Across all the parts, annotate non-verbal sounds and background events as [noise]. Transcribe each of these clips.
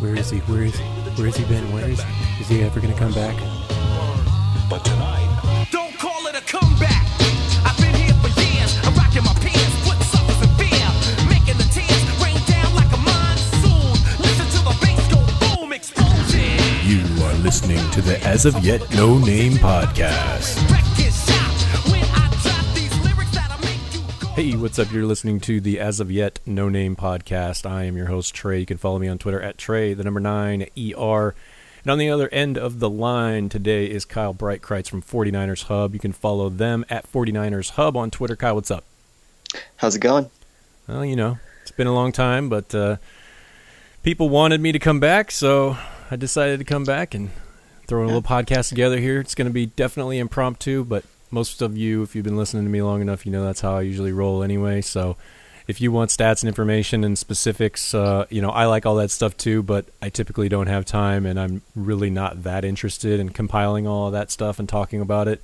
Where is he? Where is he? Where has he been? Where is he? Is he ever going to come back? But tonight, Don't call it a comeback. I've been here for years. I'm rocking my pants, putting suckers in fear, making the tears rain down like a monsoon. Listen to the bass go boom, explosion. You are listening to the As of Yet No Name podcast. Hey, what's up? You're listening to the As of Yet No Name podcast. I am your host, Trey. You can follow me on Twitter at Trey, the number nine, ER. And on the other end of the line today is Kyle Breitkreitz from 49ers Hub. You can follow them at 49ers Hub on Twitter. Kyle, what's up? How's it going? Well, you know, it's been a long time, but uh, people wanted me to come back, so I decided to come back and throw a little podcast together here. It's going to be definitely impromptu, but most of you, if you've been listening to me long enough, you know that's how I usually roll anyway. So if you want stats and information and specifics, uh, you know, I like all that stuff too, but I typically don't have time and I'm really not that interested in compiling all of that stuff and talking about it.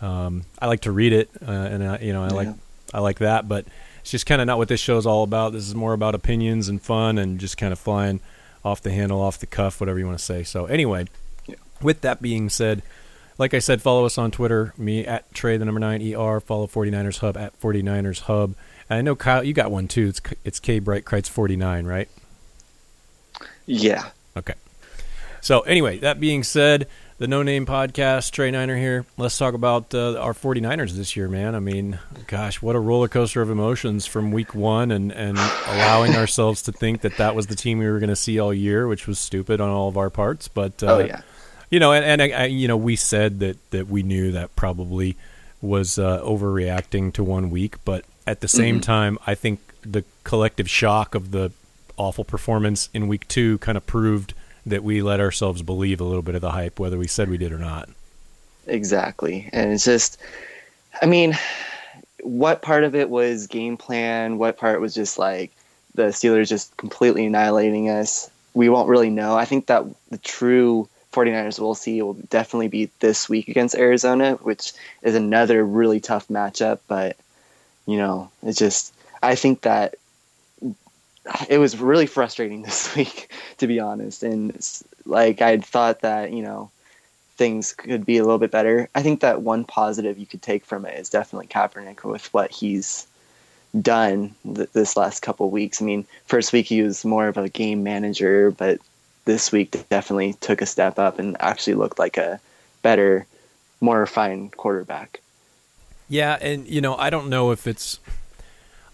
Um, I like to read it, uh, and I, you know, I like I like that, but it's just kind of not what this show is all about. This is more about opinions and fun and just kind of flying off the handle, off the cuff, whatever you want to say. So anyway, Yeah. with that being said, like I said, follow us on Twitter, me at Trey the number nine ER, follow 49ers Hub at 49ers Hub. And I know Kyle, you got one too. It's it's K Breitkreitz 49, right? Yeah. Okay. So anyway, that being said, the No Name Podcast, Trey Niner here. Let's talk about uh, our 49ers this year, man. I mean, gosh, what a roller coaster of emotions from week one and, and allowing ourselves to think that that was the team we were going to see all year, which was stupid on all of our parts. But, uh, oh yeah. You know, and, and I, you know, we said that, that we knew that probably was uh, overreacting to one week, but at the same Mhm. time, I think the collective shock of the awful performance in week two kind of proved that we let ourselves believe a little bit of the hype, whether we said we did or not. Exactly. And it's just I mean, what part of it was game plan, what part was just like the Steelers just completely annihilating us? We won't really know. I think that the true 49ers we'll see will definitely be this week against Arizona, which is another really tough matchup, but you know, it's just I think that it was really frustrating [laughs] this week, to be honest. And like I thought that you know things could be a little bit better. I think that one positive you could take from it is definitely Kaepernick with what he's done th- this last couple weeks. I mean, first week he was more of a game manager, but this week definitely took a step up and actually looked like a better, more refined quarterback. Yeah, and you know, I don't know if it's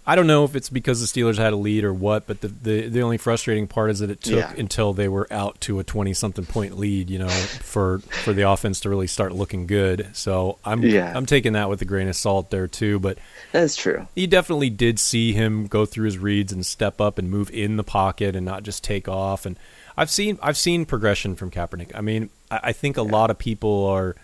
I don't know if it's because the Steelers had a lead or what, but the the, the only frustrating part is that it took Yeah. until they were out to a twenty something point lead, you know, for for the offense to really start looking good. So I'm Yeah. I'm taking that with a grain of salt there too, but That's true. you definitely did see him go through his reads and step up and move in the pocket and not just take off. And I've seen I've seen progression from Kaepernick. I mean, I, I think a lot of people are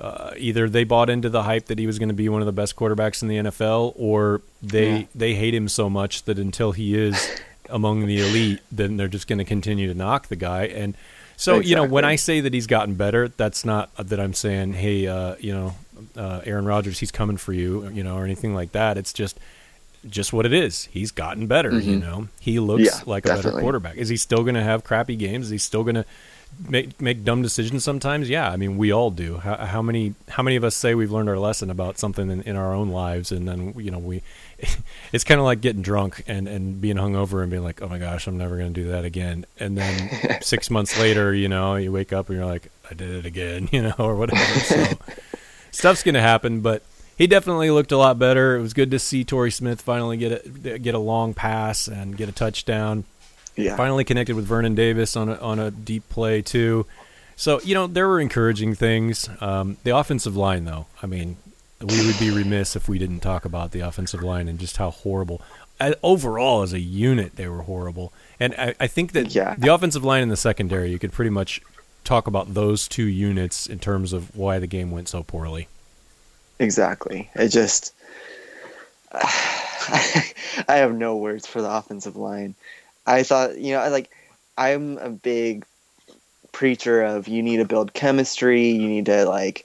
uh, either they bought into the hype that he was going to be one of the best quarterbacks in the NFL, or they Yeah. they hate him so much that until he is [laughs] among the elite, then they're just going to continue to knock the guy. And so you know, when I say that he's gotten better, that's not that I'm saying, hey, uh, you know, uh, Aaron Rodgers, he's coming for you, you know, or anything like that. It's just just what it is. He's gotten better, you Mhm. know. He looks Yeah, like a better quarterback. Is he still going to have crappy games? Is he still going to make make dumb decisions sometimes? Yeah, I mean, we all do. How, how many how many of us say we've learned our lesson about something in, in our own lives, and then you know we, [laughs] it's kind of like getting drunk and and being hungover and being like, oh my gosh, I'm never going to do that again. And then [laughs] six months later, you know, you wake up and you're like, I did it again, [laughs] you know, or whatever. So stuff's going to happen, but he definitely looked a lot better. It was good to see Torrey Smith finally get a get a long pass and get a touchdown. Yeah. Finally connected with Vernon Davis on a, on a deep play too. So you know there were encouraging things. Um, the offensive line, though, I mean, we would be remiss if we didn't talk about the offensive line and just how horrible. Uh, overall, as a unit, they were horrible. And I, I think that Yeah. the offensive line and the secondary, you could pretty much talk about those two units in terms of why the game went so poorly. Exactly. It just [sighs] I have no words for the offensive line. I thought, you know, I like I'm a big preacher of you need to build chemistry, you need to like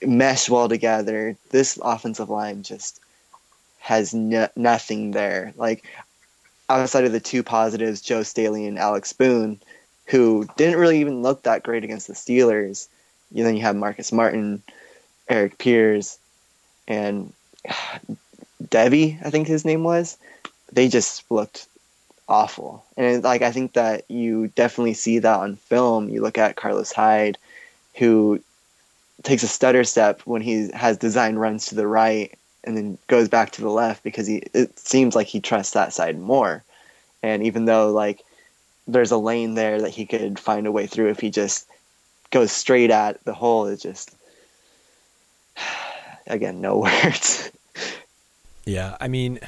mesh well together. This offensive line just has no, nothing there. Like outside of the two positives, Joe Staley and Alex Boone, who didn't really even look that great against the Steelers. Then you have Marcus Martin, Erik Pears, and Devey, I think his name was. They just looked awful, and like I think that you definitely see that on film. You look at Carlos Hyde, who takes a stutter step when he has design runs to the right and then goes back to the left because he it seems like he trusts that side more. And even though like there's a lane there that he could find a way through if he just goes straight at the hole, it just again no words. [laughs] Yeah, I mean,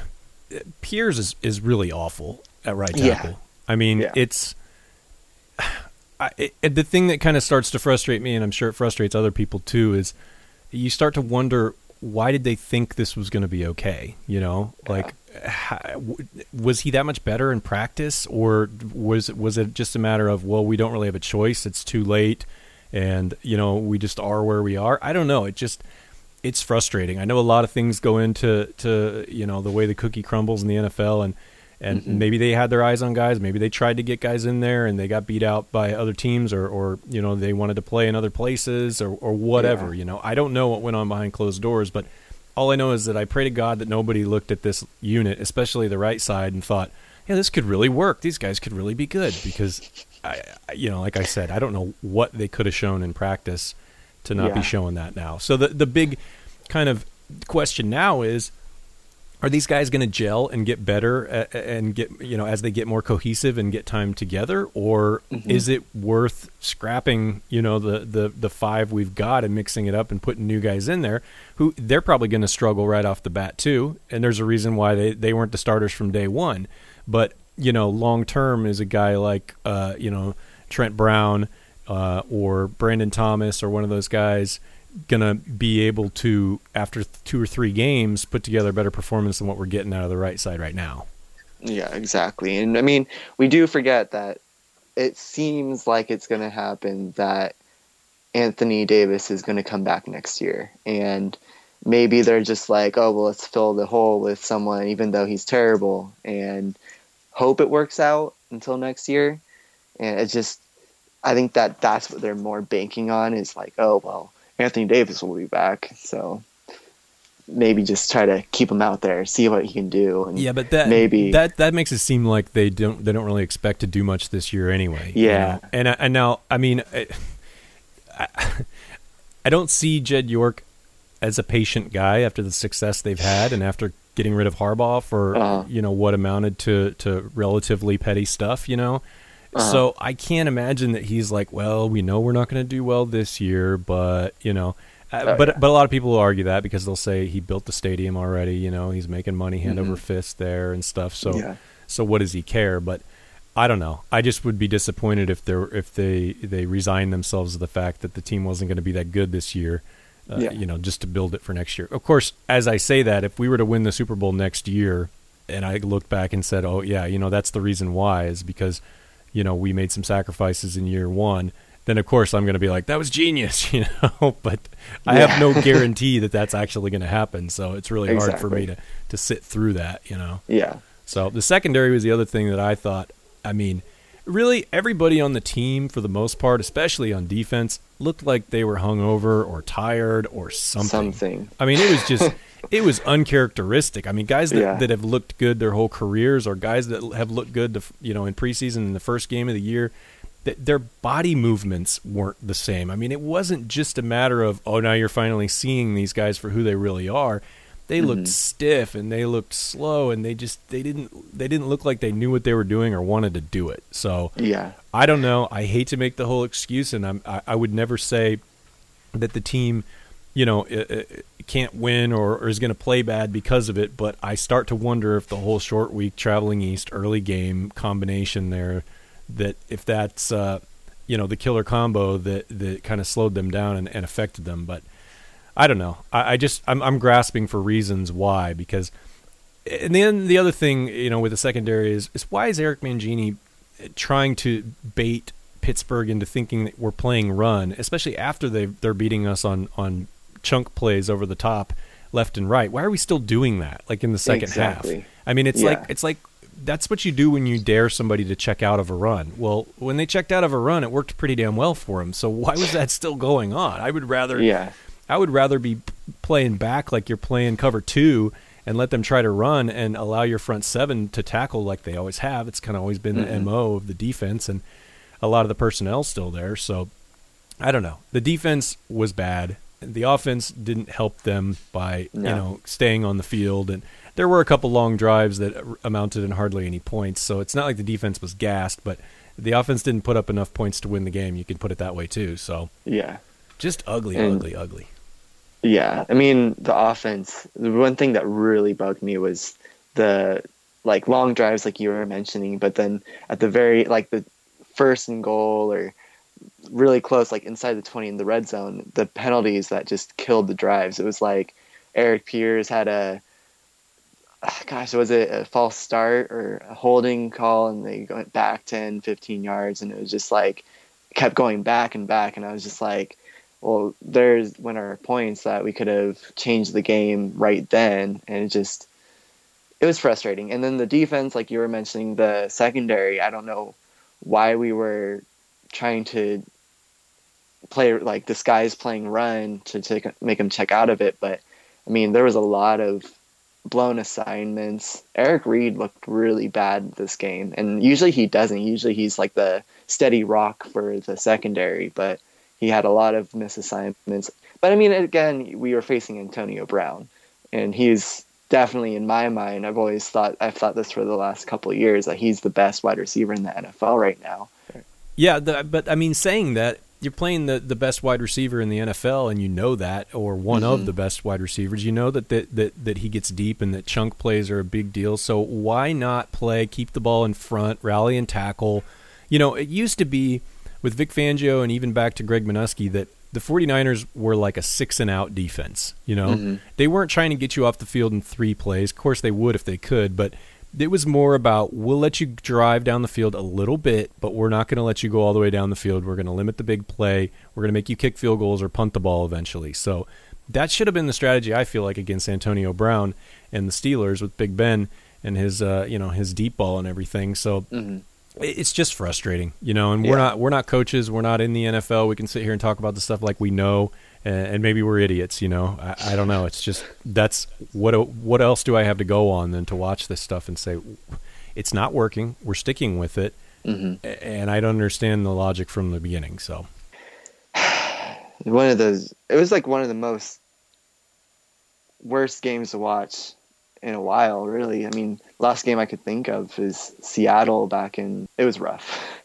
Pears is is really awful at right Yeah. tackle. I mean, Yeah. it's I, it, the thing that kind of starts to frustrate me, and I'm sure it frustrates other people too, is you start to wonder why did they think this was going to be okay? You know, like ha- w- was he that much better in practice, or was was it just a matter of well, we don't really have a choice, it's too late, and you know we just are where we are. I don't know. It just it's frustrating. I know a lot of things go into to you know the way the cookie crumbles in the NFL, and and mm-hmm. maybe they had their eyes on guys. Maybe they tried to get guys in there, and they got beat out by other teams, or or you know they wanted to play in other places, or or whatever. Yeah. You know, I don't know what went on behind closed doors, but all I know is that I pray to God that nobody looked at this unit, especially the right side, and thought, "Yeah, this could really work. These guys could really be good." Because, I, I- you know, like I said, I don't know what they could have shown in practice to not be showing that now. So the the big kind of question now is are these guys going to gel and get better and get you know as they get more cohesive and get time together? Or is it worth scrapping you know the the the five we've got and mixing it up and putting new guys in there who they're probably going to struggle right off the bat too and there's a reason why they they weren't the starters from day 1 but you know long term is a guy like uh you know Trent Brown uh, or Brandon Thomas or one of those guys gonna be able to after two or three games put together a better performance than what we're getting out of the right side right now. Yeah, exactly. And I mean, we do forget that it seems like it's going to happen that Anthony Davis is going to come back next year. And maybe they're just like, oh, well, let's fill the hole with someone, even though he's terrible, and hope it works out until next year. And it just, I think that that's what they're more banking on is like, oh, well, Anthony Davis will be back. So maybe just try to keep him out there, see what he can do. And Yeah, but that maybe that that makes it seem like they don't they don't really expect to do much this year anyway. you Yeah. know? and I- and now I mean, I, I, I don't see Jed York as a patient guy after the success they've had and after getting rid of Harbaugh for Uh-huh. you know what amounted to to relatively petty stuff. You know. Uh-huh. So I can't imagine that he's like, well, we know we're not going to do well this year, but you know, uh, Oh, but yeah. but a lot of people will argue that because they'll say he built the stadium already. You know, he's making money hand over fist there and stuff. So Mm-hmm. Yeah. so what does he care? But I don't know. I just would be disappointed if they if they they resign themselves to the fact that the team wasn't going to be that good this year. Uh, Yeah. You know, just to build it for next year. Of course, as I say that, if we were to win the Super Bowl next year, and I looked back and said, "Oh yeah, you know that's the reason why," is because you know we made some sacrifices in year one. Then of course I'm going to be like, "That was genius," [laughs] you know. but I have no [laughs] guarantee that that's actually going to happen. So it's really hard for me to to sit through that, you know. Yeah. So the secondary was the other thing that I thought. I mean, really, everybody on the team, for the most part, especially on defense, looked like they were hungover or tired or something. Something. I mean, it was just, [laughs] it was uncharacteristic. I mean, guys that, Yeah. that have looked good their whole careers, or guys that have looked good, to, you know, in preseason in the first game of the year, that their body movements weren't the same. I mean, it wasn't just a matter of, oh, now you're finally seeing these guys for who they really are. They mm-hmm. looked stiff and they looked slow and they just they didn't they didn't look like they knew what they were doing or wanted to do it. So Yeah. I don't know. I hate to make the whole excuse, and I'm, I, I would never say that the team, you know, can't win or, or is going to play bad because of it. But I start to wonder if the whole short week traveling east early game combination there, that if that's uh, you know the killer combo that that kind of slowed them down and, and affected them. But I don't know. I, I just I'm, I'm grasping for reasons why because. And then the other thing, you know, with the secondary is, is why is Eric Mangini trying to bait Pittsburgh into thinking that we're playing run, especially after they they're beating us on on chunk plays over the top, left and right. Why are we still doing that? Like in the second Exactly. half. I mean, it's Yeah. like it's like that's what you do when you dare somebody to check out of a run. Well, when they checked out of a run, it worked pretty damn well for them. So why was that still going on? I would rather Yeah. I would rather be playing back like you're playing cover two and let them try to run and allow your front seven to tackle like they always have. It's kind of always been the MO of the defense and a lot of the personnel still there. So I don't know. The defense was bad. The offense didn't help them by, you know, staying on the field and there were a couple long drives that amounted in hardly any points. So it's not like the defense was gassed, but the offense didn't put up enough points to win the game. You can put it that way too. So Yeah. just ugly, And- ugly, ugly. Yeah, I mean the offense. The one thing that really bugged me was the like long drives, like you were mentioning, but then at the very like the first and goal or really close, like inside the twenty in the red zone, the penalties that just killed the drives. It was like Erik Pears had a ah, gosh, was it a false start or a holding call, and they went back 10, 15 yards, and it was just like kept going back and back, and I was just like well, there's when our points that we could have changed the game right then, and it just it was frustrating. And then the defense, like you were mentioning, the secondary, I don't know why we were trying to play like this guy's playing run to take, make him check out of it, but I mean there was a lot of blown assignments. Eric Reid looked really bad this game, and usually he doesn't. Usually he's like the steady rock for the secondary, but he had a lot of misassignments. But I mean, again, we were facing Antonio Brown, and he's definitely in my mind. I've always thought I've thought this for the last couple years that he's the best wide receiver in the NFL right now. Yeah, the, but I mean, saying that you're playing the, the best wide receiver in the NFL, and you know that, or one of mm-hmm. the best wide receivers. You know that, that that that he gets deep, and that chunk plays are a big deal. So why not play, keep the ball in front, rally and tackle? You know, it used to be with Vic Fangio and even back to Greg Manusky that the 49ers were like a six and out defense. You know, mm-hmm. they weren't trying to get you off the field in three plays. Of course, they would if they could, but it was more about we'll let you drive down the field a little bit, but we're not going to let you go all the way down the field. We're going to limit the big play. We're going to make you kick field goals or punt the ball eventually. So that should have been the strategy I feel like against Antonio Brown and the Steelers with Big Ben and his uh, you know his deep ball and everything. So it- it's just frustrating, you know. And we're Yeah. not we're not coaches. We're not in the NFL. We can sit here and talk about the stuff like we know, and, and maybe we're idiots, you know. I, I don't know. It's just that's what what else do I have to go on than to watch this stuff and say it's not working. We're sticking with it, mm-hmm. a- and I don't understand the logic from the beginning. So One of those. It was like one of the most worst games to watch in a while. Really, I mean, last game I could think of is Seattle back in. It was rough.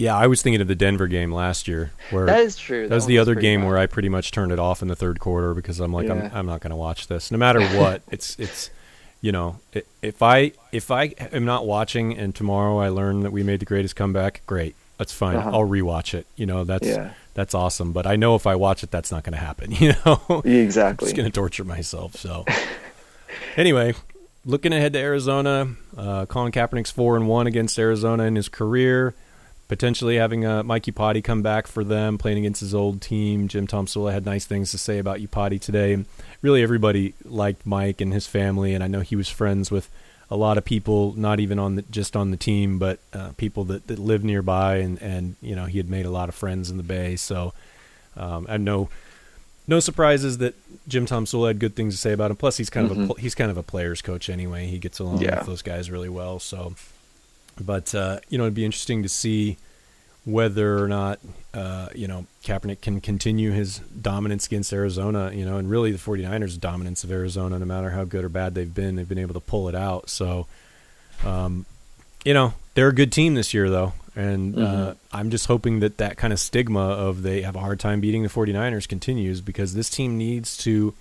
Yeah, I was thinking of the Denver game last year where That is true. That was the other game where I pretty much turned it off in the third quarter because I'm like, Yeah. I'm, I'm not going to watch this, no matter [laughs] what. it's it's, you know, if I if I am not watching and tomorrow I learn that we made the greatest comeback, great, that's fine. Uh-huh. I'll rewatch it. You know, that's Yeah. that's awesome. But I know if I watch it, that's not going to happen. [laughs] You know, I'm exactly. just going to torture myself. So anyway. Looking ahead to Arizona, uh, Colin Kaepernick's four and one against Arizona in his career potentially having uh, Mike Iupati come back for them, playing against his old team. Jim Tomsula had nice things to say about Iupati today. And really, everybody liked Mike and his family, and I know he was friends with a lot of people, not even on the, just on the team, but uh, people that, that live nearby, and, and you know he had made a lot of friends in the Bay. So um, I know no surprises that Jim Tomsula had good things to say about him. Plus, he's kind of a he's kind of a players coach anyway. He gets along Yeah. with those guys really well. So, but uh, you know, it'd be interesting to see whether or not uh, you know Kaepernick can continue his dominance against Arizona. You know, and really the 49ers' dominance of Arizona, no matter how good or bad they've been, they've been able to pull it out. So, um, you know, they're a good team this year, though. And uh, I'm just hoping that that kind of stigma of they have a hard time beating the 49ers continues because this team needs to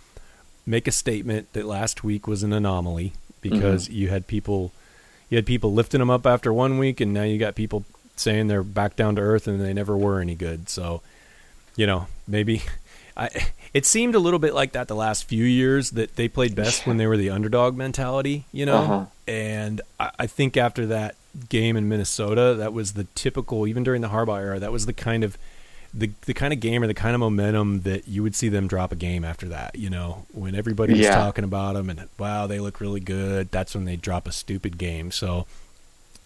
make a statement that last week was an anomaly because you had people you had people lifting them up after one week and now you got people saying they're back down to earth and they never were any good. So, you know, maybe [laughs] I it seemed a little bit like that the last few years that they played best when they were the underdog mentality, you know. Uh-huh. And I, I think after that game in Minnesota, that was the typical even during the Harbaugh era, that was the kind of the the kind of game or the kind of momentum that you would see them drop a game after that. You know, when everybody was Yeah. talking about them and wow, they look really good. That's when they drop a stupid game. So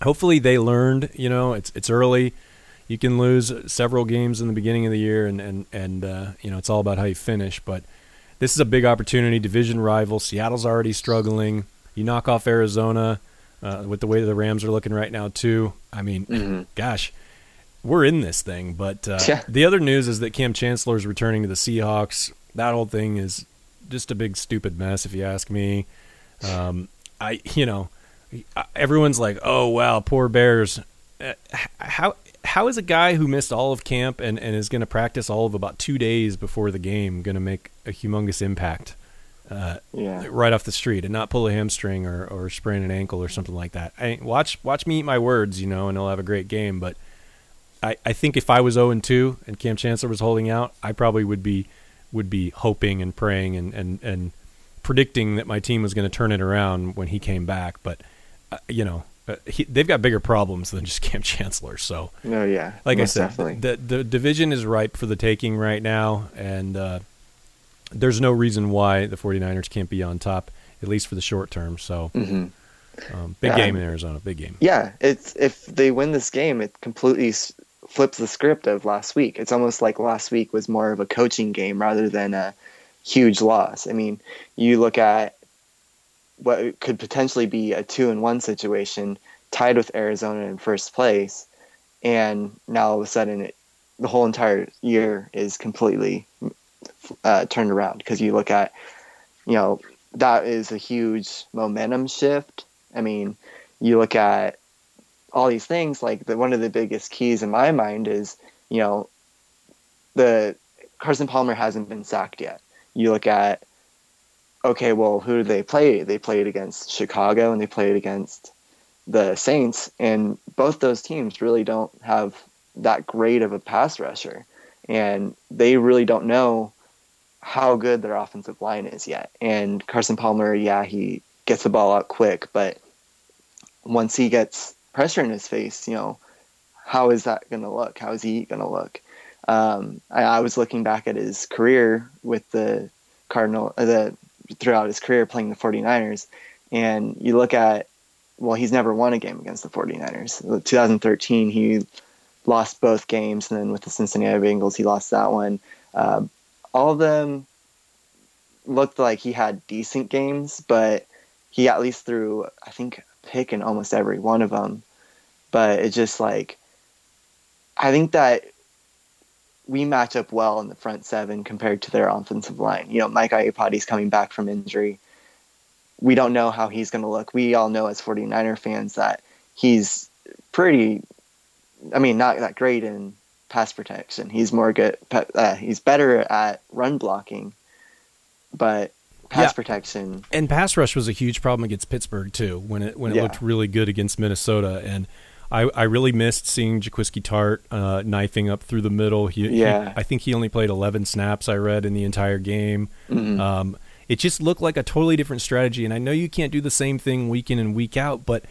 hopefully they learned. You know, it's it's early. You can lose several games in the beginning of the year, and and and uh, you know it's all about how you finish. But this is a big opportunity. Division rival. Seattle's already struggling. You knock off Arizona uh, with the way the Rams are looking right now too. I mean, Mhm. gosh, we're in this thing. But uh, Yeah. the other news is that Kam Chancellor is returning to the Seahawks. That whole thing is just a big stupid mess, if you ask me. Um, I, you know, everyone's like, "Oh wow, poor Bears." Uh, how how is a guy who missed all of camp and, and is going to practice all of about two days before the game going to make a humongous impact uh, Yeah. right off the street and not pull a hamstring or, or sprain an ankle or something like that? I, watch watch me eat my words, you know, and he'll have a great game. But I, I think if I was zero and two and Kam Chancellor was holding out, I probably would be would be hoping and praying and and, and predicting that my team was going to turn it around when he came back. But uh, you know, uh, he, they've got bigger problems than just [laughs] Kam Chancellor. So No, yeah. like I said, definitely. the the division is ripe for the taking right now, and uh, there's no reason why the 49ers can't be on top at least for the short term. So hmm um, big Yeah. game in Arizona, big game. Yeah, it's if they win this game, it completely flips the script of last week. It's almost like last week was more of a coaching game rather than a huge loss. I mean, you look at what could potentially be a two and one situation, tied with Arizona in first place, and now all of a sudden, it, the whole entire year is completely uh, turned around because you look at, you know, that is a huge momentum shift. I mean, you look at all these things like the, one of the biggest keys in my mind is you know the Carson Palmer hasn't been sacked yet. You look at okay, well, who did they play? They played against Chicago and they played against the Saints, and both those teams really don't have that great of a pass rusher, and they really don't know how good their offensive line is yet. And Carson Palmer, yeah, he gets the ball out quick, but once he gets pressure in his face, you know, how is that going to look? How is he going to look? Um, I, I was looking back at his career with the Cardinal, uh, the throughout his career playing the 49ers, and you look at, well, he's never won a game against the 49ers. 2013, he lost both games, and then with the Cincinnati Bengals, he lost that one. Uh, all of them looked like he had decent games, but he at least threw, I think, pick in almost every one of them. But it's just like, I think that we match up well in the front seven compared to their offensive line. You know, Mike Iupati's coming back from injury. We don't know how he's going to look. We all know as 49er fans that he's pretty, I mean, not that great in pass protection. He's more good, uh, he's better at run blocking, but pass Yeah. protection, And pass rush was a huge problem against Pittsburgh too when it when it Yeah. looked really good against Minnesota and. I, I really missed seeing Jaquiski Tartt uh, knifing up through the middle. He, he- Yeah. I think he only played 11 snaps. I read in the entire game. Mhm. Um, it just looked like a totally different strategy. And I know you can't do the same thing week in and week out, but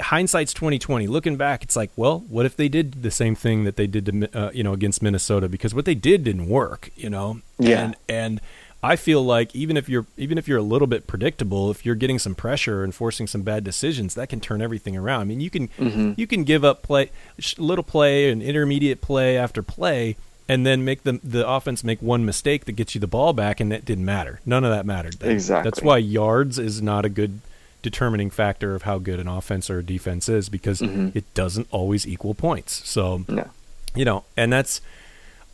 hindsight's 2020. Looking back, it's like, well, what if they did the same thing that they did to uh, you know against Minnesota? Because what they did didn't work. You know. Yeah. And and I feel like even if you're even if you're a little bit predictable, if you're getting some pressure and forcing some bad decisions, that can turn everything around. I mean, you can Mhm. you can give up play little play and intermediate play after play and then make the the offense make one mistake that gets you the ball back and that didn't matter. None of that mattered. That- Exactly. That's why yards is not a good determining factor of how good an offense or a defense is because Mhm. it doesn't always equal points. So no. you know, and that's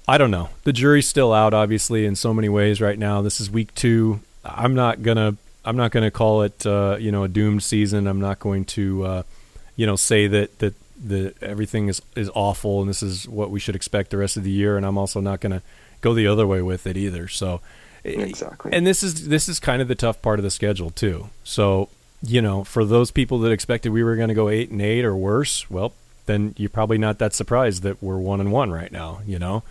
I don't know. The jury's still out, obviously, in so many ways right now. This is week two. I'm not gonna I'm not gonna call it uh, you know a doomed season. I'm not going to uh, you know say that that that everything is is awful and this is what we should expect the rest of the year. And I'm also not gonna go the other way with it either. So Exactly. and this is this is kind of the tough part of the schedule too. So you know, for those people that expected we were going to go eight and eight or worse, well, then you're probably not that surprised that we're one and one right now. You know,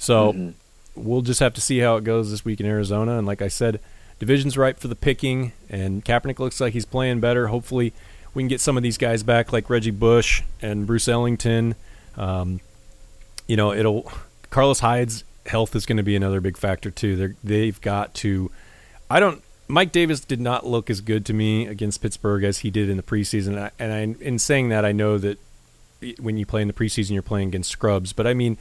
so Mhm. we'll just have to see how it goes this week in Arizona. And like I said, division's ripe for the picking, and Kaepernick looks like he's playing better. Hopefully, we can get some of these guys back, like Reggie Bush and Bruce Ellington. Um, you know, it'll Carlos Hyde's health is going to be another big factor too. They're, they've got to. I don't. Mike Davis did not look as good to me against Pittsburgh as he did in the preseason, and I, and I, in saying that, I know that when you play in the preseason, you're playing against scrubs. But I mean,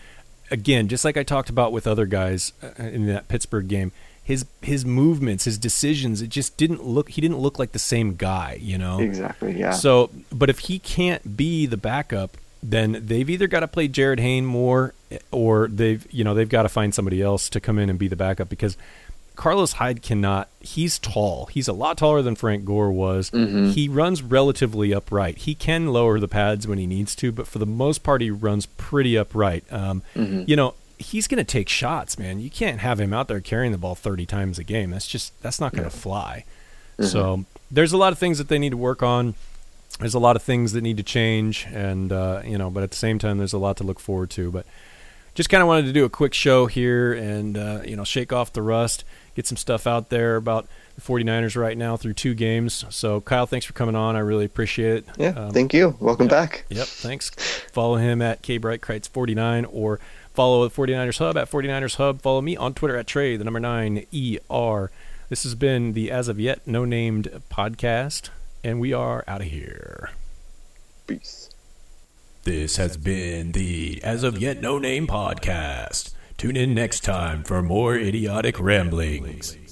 again, just like I talked about with other guys uh, in that Pittsburgh game, his his movements, his decisions, it just didn't look. He didn't look like the same guy, you know. Exactly. Yeah. So, but if he can't be the backup, then they've either got to play Jarryd Hayne more, or they've you know they've got to find somebody else to come in and be the backup because Carlos Hyde cannot. He's tall. He's a lot taller than Frank Gore was. Mhm. He runs relatively upright. He can lower the pads when he needs to, but for the most part, he runs pretty upright. Um, Mhm. You know, he's going to take shots, man. You can't have him out there carrying the ball 30 times a game. That's just that's not going to fly. So there's a lot of things that they need to work on. There's a lot of things that need to change, and uh, you know, but at the same time, there's a lot to look forward to. But just kind of wanted to do a quick show here and uh, you know shake off the rust, get some stuff out there about the 49ers right now through two games. So Kyle, thanks for coming on. I really appreciate it. yeah. Um, thank you. Welcome yeah. back. Yep, thanks. Follow him at kbreitkreitz49 or follow the 49ers Hub at 49ers Hub. Follow me on Twitter at Trey, the number 9 ER. This has been the As of Yet No Named podcast, and we are out of here. Peace. This has been the As of Yet No Name podcast. Tune in next time for more idiotic ramblings.